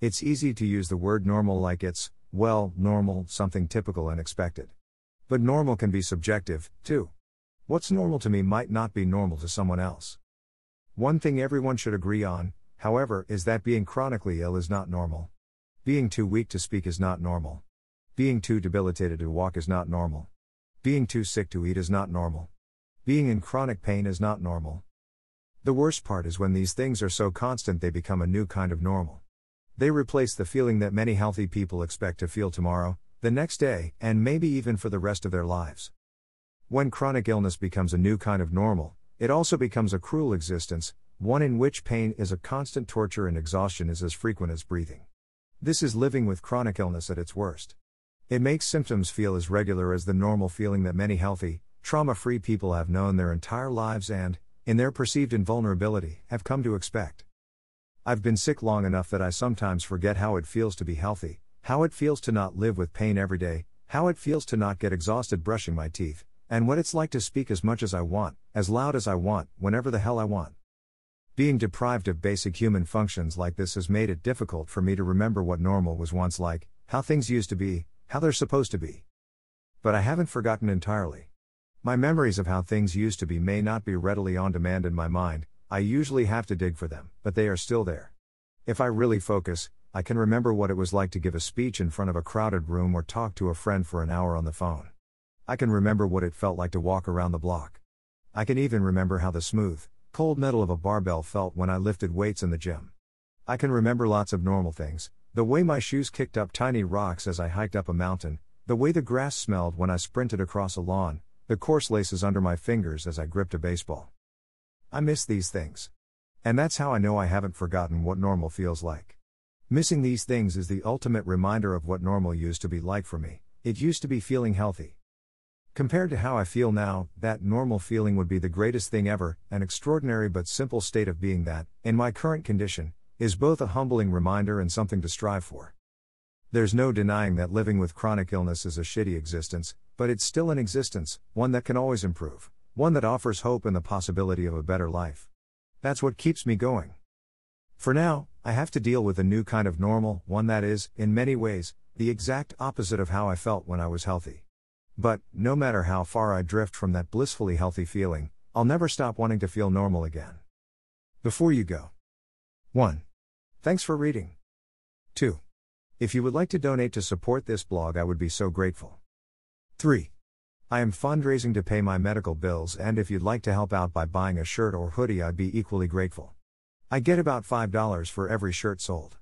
It's easy to use the word normal like it's, well, normal, something typical and expected. But normal can be subjective, too. What's normal to me might not be normal to someone else. One thing everyone should agree on, however, is that being chronically ill is not normal. Being too weak to speak is not normal. Being too debilitated to walk is not normal. Being too sick to eat is not normal. Being in chronic pain is not normal. The worst part is when these things are so constant they become a new kind of normal. They replace the feeling that many healthy people expect to feel tomorrow, the next day, and maybe even for the rest of their lives. When chronic illness becomes a new kind of normal, it also becomes a cruel existence, one in which pain is a constant torture and exhaustion is as frequent as breathing. This is living with chronic illness at its worst. It makes symptoms feel as regular as the normal feeling that many healthy, trauma free people have known their entire lives and, in their perceived invulnerability, have come to expect. I've been sick long enough that I sometimes forget how it feels to be healthy, how it feels to not live with pain every day, how it feels to not get exhausted brushing my teeth, and what it's like to speak as much as I want, as loud as I want, whenever the hell I want. Being deprived of basic human functions like this has made it difficult for me to remember what normal was once like, how things used to be, how they're supposed to be. But I haven't forgotten entirely. My memories of how things used to be may not be readily on demand in my mind, I usually have to dig for them, but they are still there. If I really focus, I can remember what it was like to give a speech in front of a crowded room or talk to a friend for an hour on the phone. I can remember what it felt like to walk around the block. I can even remember how the smooth, cold metal of a barbell felt when I lifted weights in the gym. I can remember lots of normal things the way my shoes kicked up tiny rocks as I hiked up a mountain, the way the grass smelled when I sprinted across a lawn, the coarse laces under my fingers as I gripped a baseball. I miss these things. And that's how I know I haven't forgotten what normal feels like. Missing these things is the ultimate reminder of what normal used to be like for me. It used to be feeling healthy. Compared to how I feel now, that normal feeling would be the greatest thing ever, an extraordinary but simple state of being that, in my current condition, is both a humbling reminder and something to strive for. There's no denying that living with chronic illness is a shitty existence, but it's still an existence, one that can always improve, one that offers hope and the possibility of a better life. That's what keeps me going. For now, I have to deal with a new kind of normal, one that is, in many ways, the exact opposite of how I felt when I was healthy. But, no matter how far I drift from that blissfully healthy feeling, I'll never stop wanting to feel normal again. Before you go 1. Thanks for reading. 2. If you would like to donate to support this blog, I would be so grateful. 3. I am fundraising to pay my medical bills, and if you'd like to help out by buying a shirt or hoodie, I'd be equally grateful. I get about $5 for every shirt sold.